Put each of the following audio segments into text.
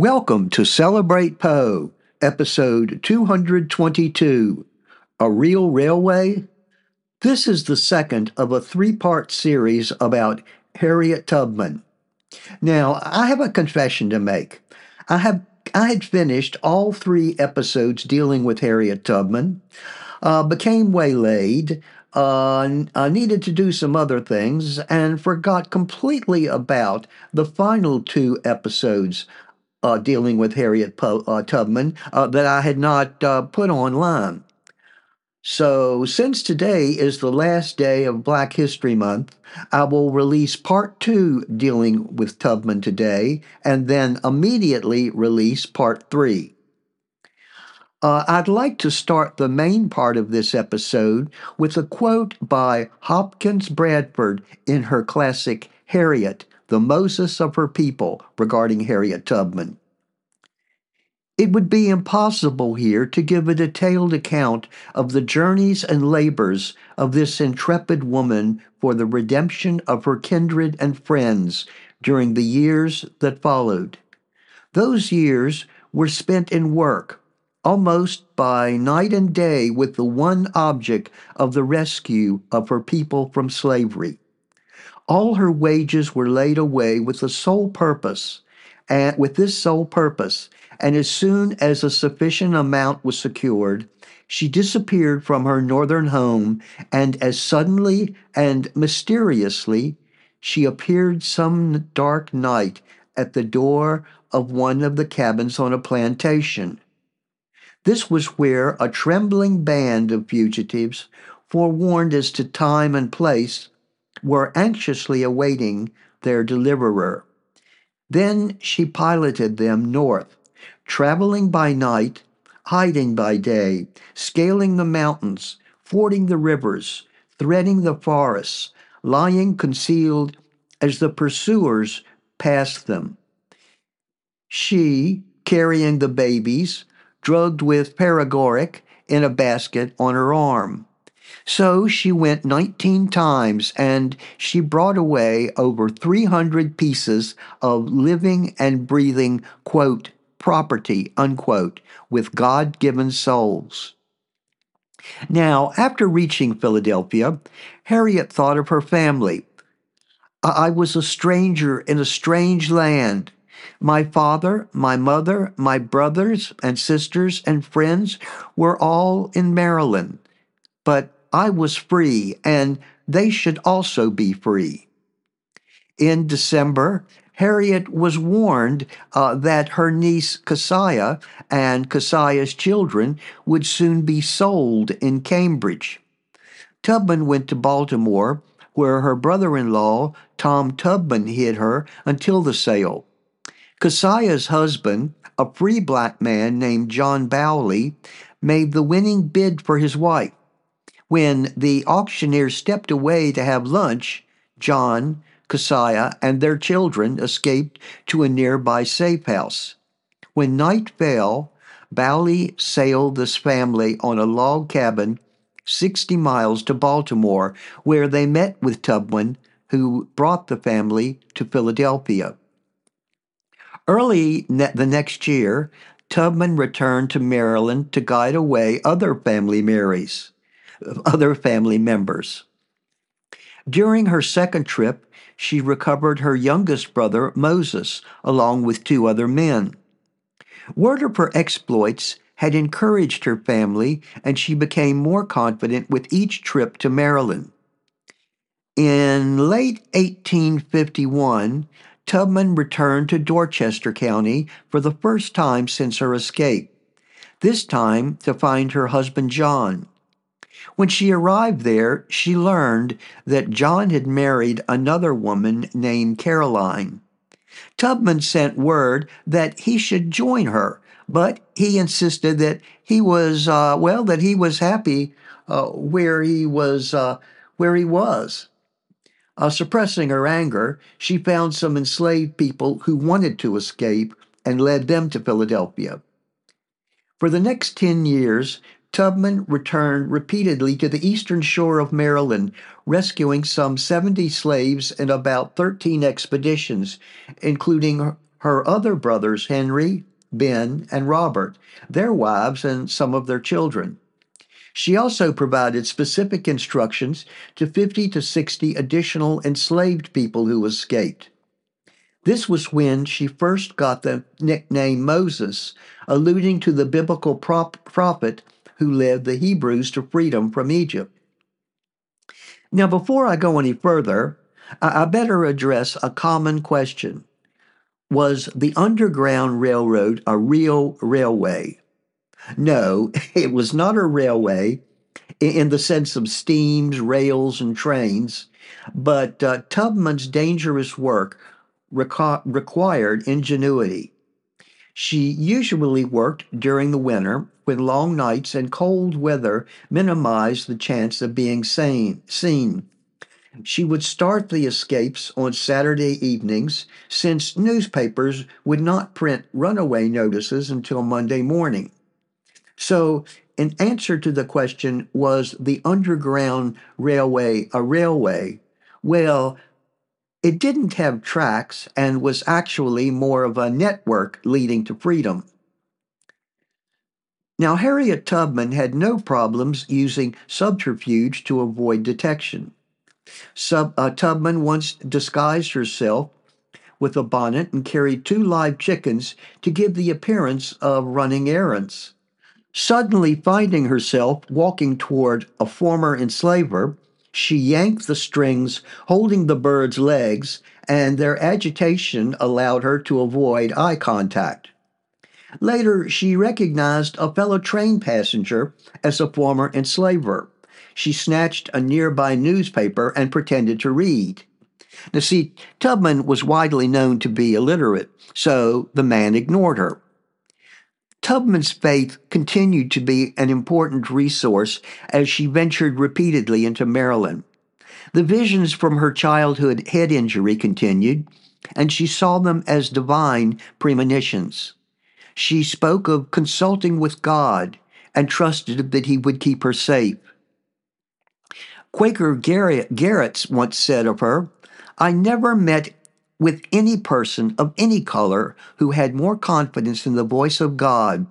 Welcome to Celebrate Poe, episode 222 A Real Railway. This is the second of a three part series about Harriet Tubman. Now, I have a confession to make. I have I had finished all three episodes dealing with Harriet Tubman, uh, became waylaid, uh, I needed to do some other things, and forgot completely about the final two episodes uh, dealing with Harriet po- uh, Tubman uh, that I had not uh, put online. So, since today is the last day of Black History Month, I will release part two dealing with Tubman today, and then immediately release part three. Uh, I'd like to start the main part of this episode with a quote by Hopkins Bradford in her classic Harriet, the Moses of Her People, regarding Harriet Tubman. It would be impossible here to give a detailed account of the journeys and labors of this intrepid woman for the redemption of her kindred and friends during the years that followed. Those years were spent in work, almost by night and day, with the one object of the rescue of her people from slavery. All her wages were laid away with the sole purpose, and with this sole purpose, and as soon as a sufficient amount was secured, she disappeared from her northern home, and as suddenly and mysteriously she appeared some dark night at the door of one of the cabins on a plantation. This was where a trembling band of fugitives, forewarned as to time and place, were anxiously awaiting their deliverer. Then she piloted them north traveling by night, hiding by day, scaling the mountains, fording the rivers, threading the forests, lying concealed as the pursuers passed them. She, carrying the babies, drugged with paregoric in a basket on her arm. So she went 19 times and she brought away over 300 pieces of living and breathing, quote, property, unquote, with God given souls. Now, after reaching Philadelphia, Harriet thought of her family. I was a stranger in a strange land. My father, my mother, my brothers and sisters and friends were all in Maryland, but I was free, and they should also be free. In December, Harriet was warned uh, that her niece Keziah and Keziah's children would soon be sold in Cambridge. Tubman went to Baltimore, where her brother in law, Tom Tubman, hid her until the sale. Keziah's husband, a free black man named John Bowley, made the winning bid for his wife. When the auctioneer stepped away to have lunch, John, Keziah, and their children escaped to a nearby safe house. When night fell, Bowley sailed this family on a log cabin 60 miles to Baltimore, where they met with Tubman, who brought the family to Philadelphia. Early ne- the next year, Tubman returned to Maryland to guide away other family Marys, other family members. During her second trip, she recovered her youngest brother, Moses, along with two other men. Word of her exploits had encouraged her family, and she became more confident with each trip to Maryland. In late 1851, Tubman returned to Dorchester County for the first time since her escape, this time to find her husband John. When she arrived there, she learned that John had married another woman named Caroline. Tubman sent word that he should join her, but he insisted that he was, uh, well, that he was happy uh, where he was, uh, where he was. Uh, suppressing her anger, she found some enslaved people who wanted to escape and led them to Philadelphia. For the next 10 years, Tubman returned repeatedly to the eastern shore of Maryland, rescuing some 70 slaves in about 13 expeditions, including her other brothers, Henry, Ben, and Robert, their wives, and some of their children. She also provided specific instructions to 50 to 60 additional enslaved people who escaped. This was when she first got the nickname Moses, alluding to the biblical prophet who led the Hebrews to freedom from Egypt. Now, before I go any further, I better address a common question. Was the Underground Railroad a real railway? No, it was not a railway in the sense of steams, rails, and trains, but uh, Tubman's dangerous work reco- required ingenuity. She usually worked during the winter when long nights and cold weather minimized the chance of being sane, seen. She would start the escapes on Saturday evenings since newspapers would not print runaway notices until Monday morning. So, in answer to the question, was the Underground Railway a railway? Well, it didn't have tracks and was actually more of a network leading to freedom. Now, Harriet Tubman had no problems using subterfuge to avoid detection. Sub, uh, Tubman once disguised herself with a bonnet and carried two live chickens to give the appearance of running errands. Suddenly finding herself walking toward a former enslaver, she yanked the strings holding the bird's legs, and their agitation allowed her to avoid eye contact. Later, she recognized a fellow train passenger as a former enslaver. She snatched a nearby newspaper and pretended to read. Now, see, Tubman was widely known to be illiterate, so the man ignored her. Tubman's faith continued to be an important resource as she ventured repeatedly into Maryland. The visions from her childhood head injury continued, and she saw them as divine premonitions. She spoke of consulting with God and trusted that He would keep her safe. Quaker Garrett, once said of her, I never met with any person of any color who had more confidence in the voice of God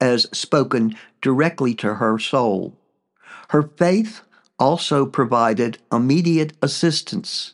as spoken directly to her soul. Her faith also provided immediate assistance.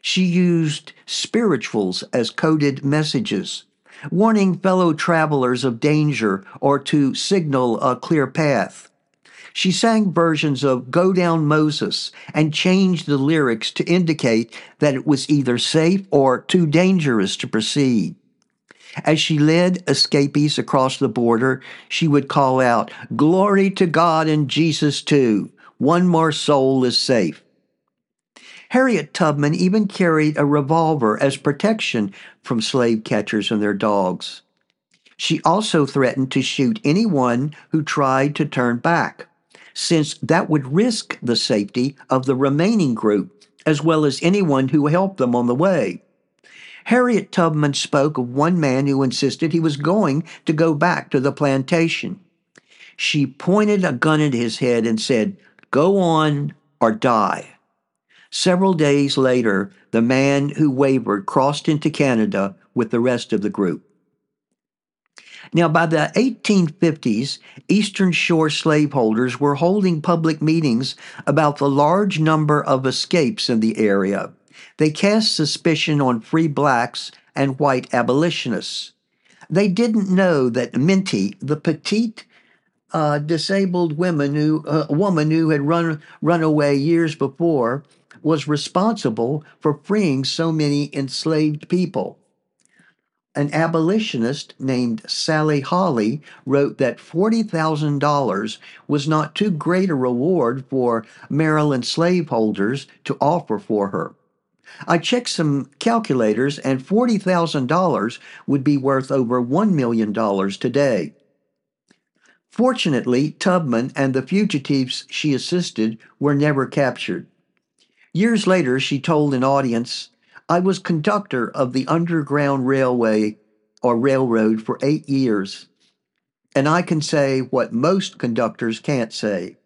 She used spirituals as coded messages, warning fellow travelers of danger or to signal a clear path. She sang versions of Go Down Moses and changed the lyrics to indicate that it was either safe or too dangerous to proceed. As she led escapees across the border, she would call out, Glory to God and Jesus too. One more soul is safe. Harriet Tubman even carried a revolver as protection from slave catchers and their dogs. She also threatened to shoot anyone who tried to turn back since that would risk the safety of the remaining group, as well as anyone who helped them on the way. Harriet Tubman spoke of one man who insisted he was going to go back to the plantation. She pointed a gun at his head and said, Go on or die. Several days later, the man who wavered crossed into Canada with the rest of the group. Now, by the 1850s, Eastern Shore slaveholders were holding public meetings about the large number of escapes in the area. They cast suspicion on free blacks and white abolitionists. They didn't know that Minty, the petite, uh, disabled woman who, uh, woman who had run, run away years before, was responsible for freeing so many enslaved people an abolitionist named Sallie Holley wrote that $40,000 was not too great a reward for Maryland slaveholders to offer for her. I checked some calculators, and $40,000 would be worth over $1 million today. Fortunately, Tubman and the fugitives she assisted were never captured. Years later, she told an audience, I was conductor of the Underground Railway or Railroad for eight years, and I can say what most conductors can't say.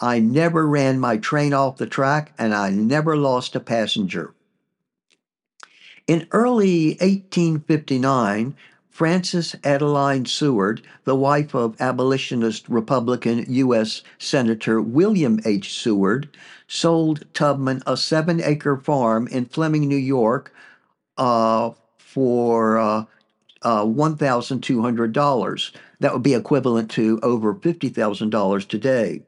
I never ran my train off the track, and I never lost a passenger. In early 1859, Frances Adeline Seward, the wife of abolitionist Republican U.S. Senator William H. Seward, sold Tubman a seven acre farm in Fleming, New York uh, for uh, uh, $1,200. That would be equivalent to over $50,000 today.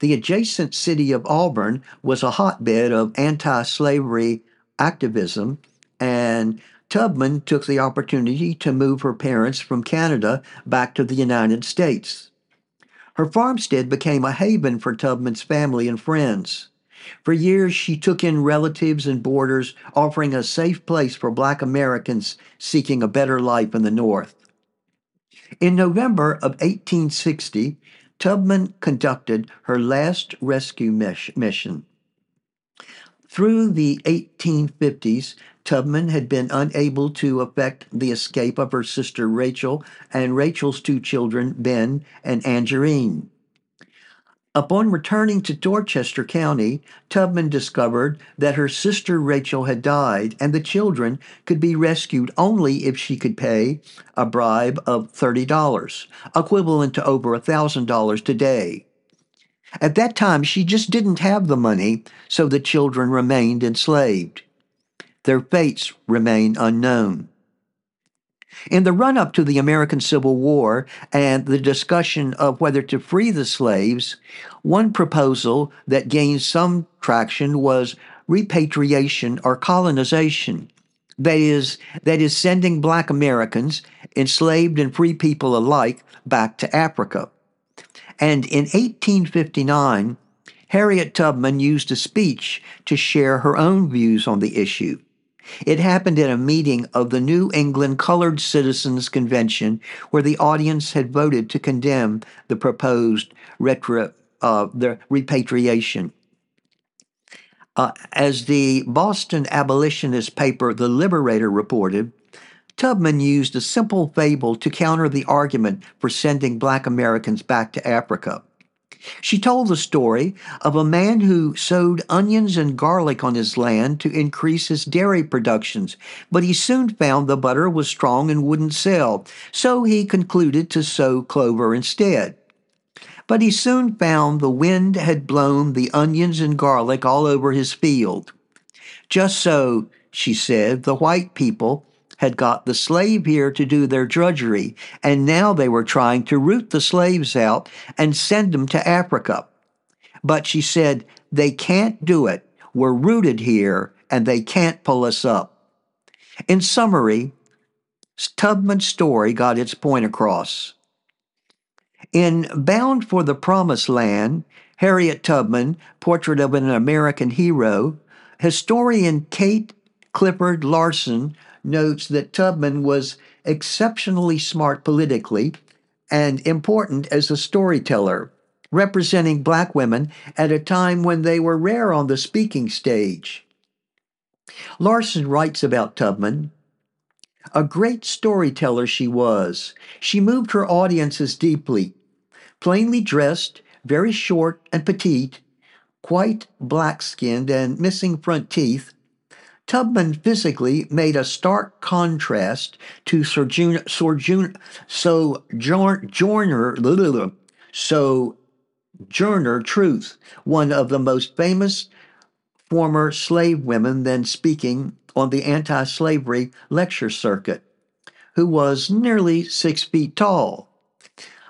The adjacent city of Auburn was a hotbed of anti slavery activism, and Tubman took the opportunity to move her parents from Canada back to the United States. Her farmstead became a haven for Tubman's family and friends. For years, she took in relatives and boarders, offering a safe place for Black Americans seeking a better life in the North. In November of 1860, Tubman conducted her last rescue mission. Through the 1850s, Tubman had been unable to effect the escape of her sister Rachel and Rachel's two children, Ben and Angerine. Upon returning to Dorchester County, Tubman discovered that her sister Rachel had died and the children could be rescued only if she could pay a bribe of $30, equivalent to over $1,000 today. At that time, she just didn't have the money, so the children remained enslaved. Their fates remain unknown. In the run up to the American Civil War and the discussion of whether to free the slaves, one proposal that gained some traction was repatriation or colonization. That is, that is sending black Americans, enslaved and free people alike, back to Africa. And in 1859, Harriet Tubman used a speech to share her own views on the issue. It happened at a meeting of the New England Colored Citizens Convention, where the audience had voted to condemn the proposed retro, uh, the repatriation. Uh, as the Boston abolitionist paper The Liberator reported, Tubman used a simple fable to counter the argument for sending black Americans back to Africa. She told the story of a man who sowed onions and garlic on his land to increase his dairy productions, but he soon found the butter was strong and wouldn't sell, so he concluded to sow clover instead. But he soon found the wind had blown the onions and garlic all over his field. Just so, she said, the white people had got the slave here to do their drudgery, and now they were trying to root the slaves out and send them to Africa. But she said, they can't do it. We're rooted here, and they can't pull us up. In summary, Tubman's story got its point across. In Bound for the Promised Land, Harriet Tubman, Portrait of an American Hero, historian Kate Clifford Larson notes that Tubman was exceptionally smart politically and important as a storyteller, representing black women at a time when they were rare on the speaking stage. Larson writes about Tubman. A great storyteller she was. She moved her audiences deeply. Plainly dressed, very short and petite, quite black skinned and missing front teeth, Tubman physically made a stark contrast to Sojourner, Sojourner, Sojourner, Sojourner Truth, one of the most famous former slave women then speaking on the anti slavery lecture circuit, who was nearly six feet tall.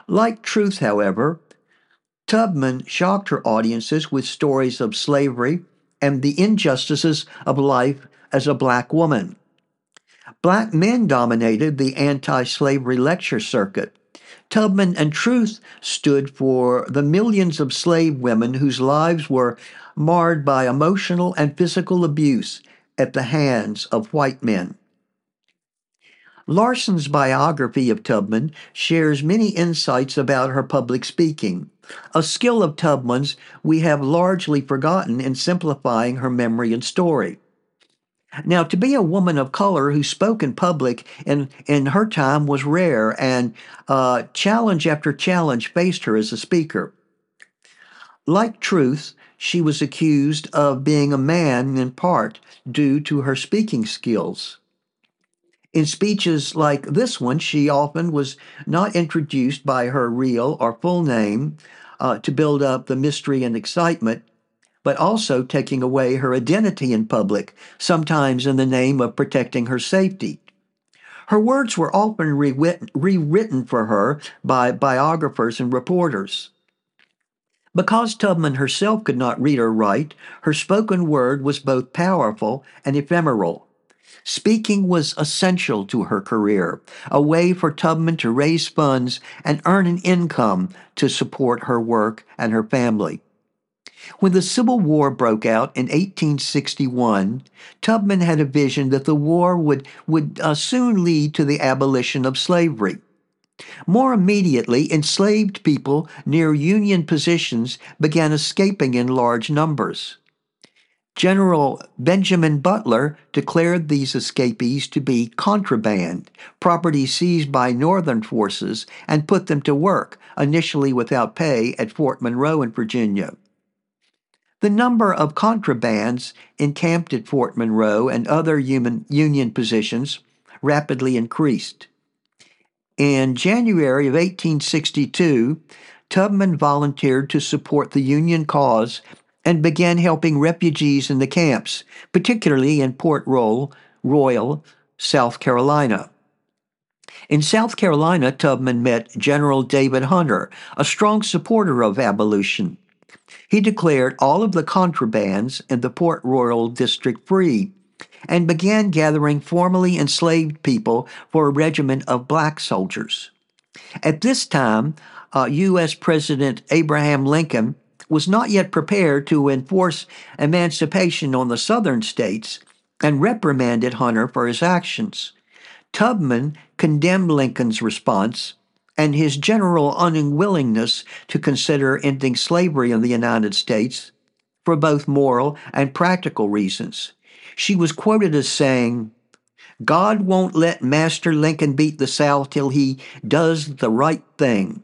Like Truth, however, Tubman shocked her audiences with stories of slavery and the injustices of life as a black woman. Black men dominated the anti slavery lecture circuit. Tubman and Truth stood for the millions of slave women whose lives were marred by emotional and physical abuse at the hands of white men. Larson's biography of Tubman shares many insights about her public speaking, a skill of Tubman's we have largely forgotten in simplifying her memory and story. Now, to be a woman of color who spoke in public in, in her time was rare, and uh, challenge after challenge faced her as a speaker. Like Truth, she was accused of being a man in part due to her speaking skills. In speeches like this one, she often was not introduced by her real or full name uh, to build up the mystery and excitement, but also taking away her identity in public, sometimes in the name of protecting her safety. Her words were often rewritten for her by biographers and reporters. Because Tubman herself could not read or write, her spoken word was both powerful and ephemeral. Speaking was essential to her career, a way for Tubman to raise funds and earn an income to support her work and her family. When the Civil War broke out in 1861, Tubman had a vision that the war would, would uh, soon lead to the abolition of slavery. More immediately, enslaved people near Union positions began escaping in large numbers. General Benjamin Butler declared these escapees to be contraband, property seized by Northern forces, and put them to work, initially without pay, at Fort Monroe in Virginia. The number of contrabands encamped at Fort Monroe and other Union positions rapidly increased. In January of 1862, Tubman volunteered to support the Union cause and began helping refugees in the camps, particularly in Port Royal, Royal, South Carolina. In South Carolina, Tubman met General David Hunter, a strong supporter of abolition. He declared all of the contrabands in the Port Royal district free and began gathering formerly enslaved people for a regiment of black soldiers. At this time, uh, U.S. President Abraham Lincoln was not yet prepared to enforce emancipation on the southern states and reprimanded Hunter for his actions. Tubman condemned Lincoln's response and his general unwillingness to consider ending slavery in the United States for both moral and practical reasons. She was quoted as saying, God won't let Master Lincoln beat the South till he does the right thing.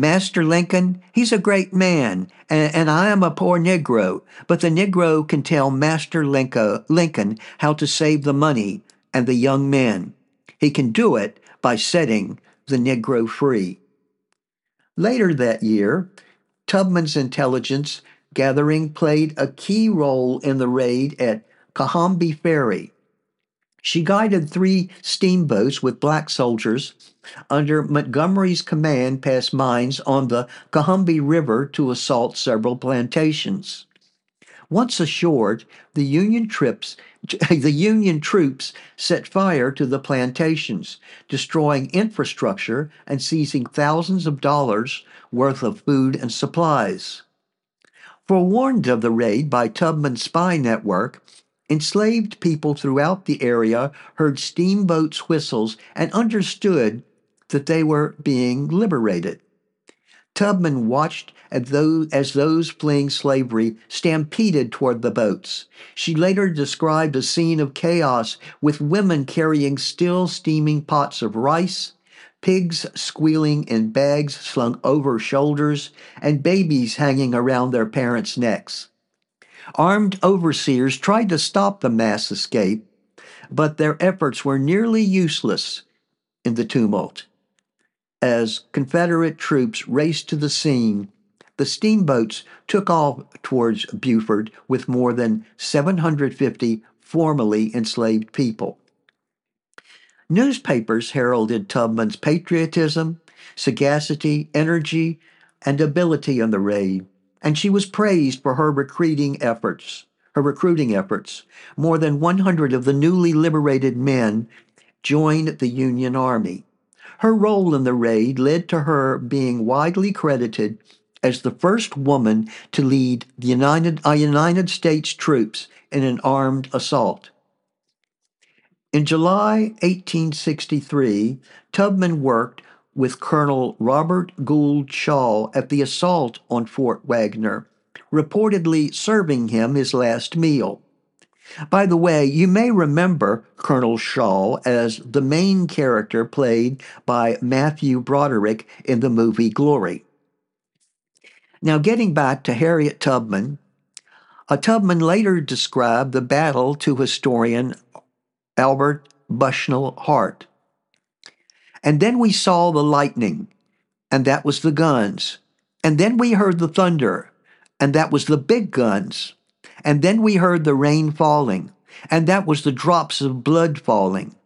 Master Lincoln, he's a great man, and, and, I am a poor Negro, but the Negro can tell Master Lincoln how to save the money and the young men. He can do it by setting the Negro free. Later that year, Tubman's intelligence gathering played a key role in the raid at Combahee Ferry. She guided three steamboats with black soldiers under Montgomery's command past mines on the Combahee River to assault several plantations. Once ashore, the Union troops the Union troops set fire to the plantations, destroying infrastructure and seizing thousands of dollars worth of food and supplies. Forewarned of the raid by Tubman's spy network, enslaved people throughout the area heard steamboats' whistles and understood that they were being liberated. Tubman watched as those, as those fleeing slavery stampeded toward the boats. She later described a scene of chaos with women carrying still steaming pots of rice, pigs squealing in bags slung over shoulders, and babies hanging around their parents' necks. Armed overseers tried to stop the mass escape, but their efforts were nearly useless in the tumult. As Confederate troops raced to the scene, the steamboats took off towards Beaufort with more than 750 formerly enslaved people. Newspapers heralded Tubman's patriotism, sagacity, energy, and ability on the raid, and she was praised for her recruiting efforts. Her recruiting efforts. More than 100 of the newly liberated men joined the Union Army. Her role in the raid led to her being widely credited as the first woman to lead the United, uh, United States troops in an armed assault. In July 1863, Tubman worked with Colonel Robert Gould Shaw at the assault on Fort Wagner, reportedly serving him his last meal. By the way, you may remember Colonel Shaw as the main character played by Matthew Broderick in the movie Glory. Now, getting back to Harriet Tubman, A Tubman later described the battle to historian Albert Bushnell Hart. And then we saw the lightning, and that was the guns. And then we heard the thunder, and that was the big guns. And then we heard the rain falling, and that was the drops of blood falling.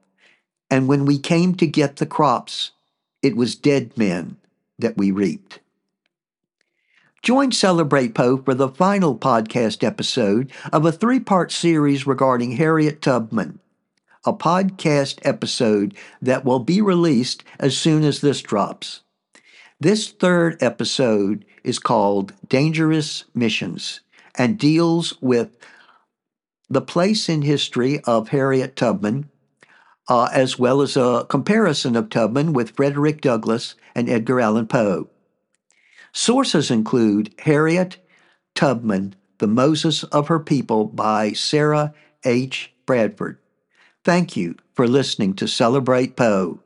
And when we came to get the crops, it was dead men that we reaped. Join Celebrate Poe for the final podcast episode of a three part series regarding Harriet Tubman, a podcast episode that will be released as soon as this drops. This third episode is called Dangerous Missions and deals with the place in history of Harriet Tubman, uh, as well as a comparison of Tubman with Frederick Douglass and Edgar Allan Poe. Sources include Harriet Tubman, The Moses of Her People by Sarah H. Bradford. Thank you for listening to Celebrate Poe.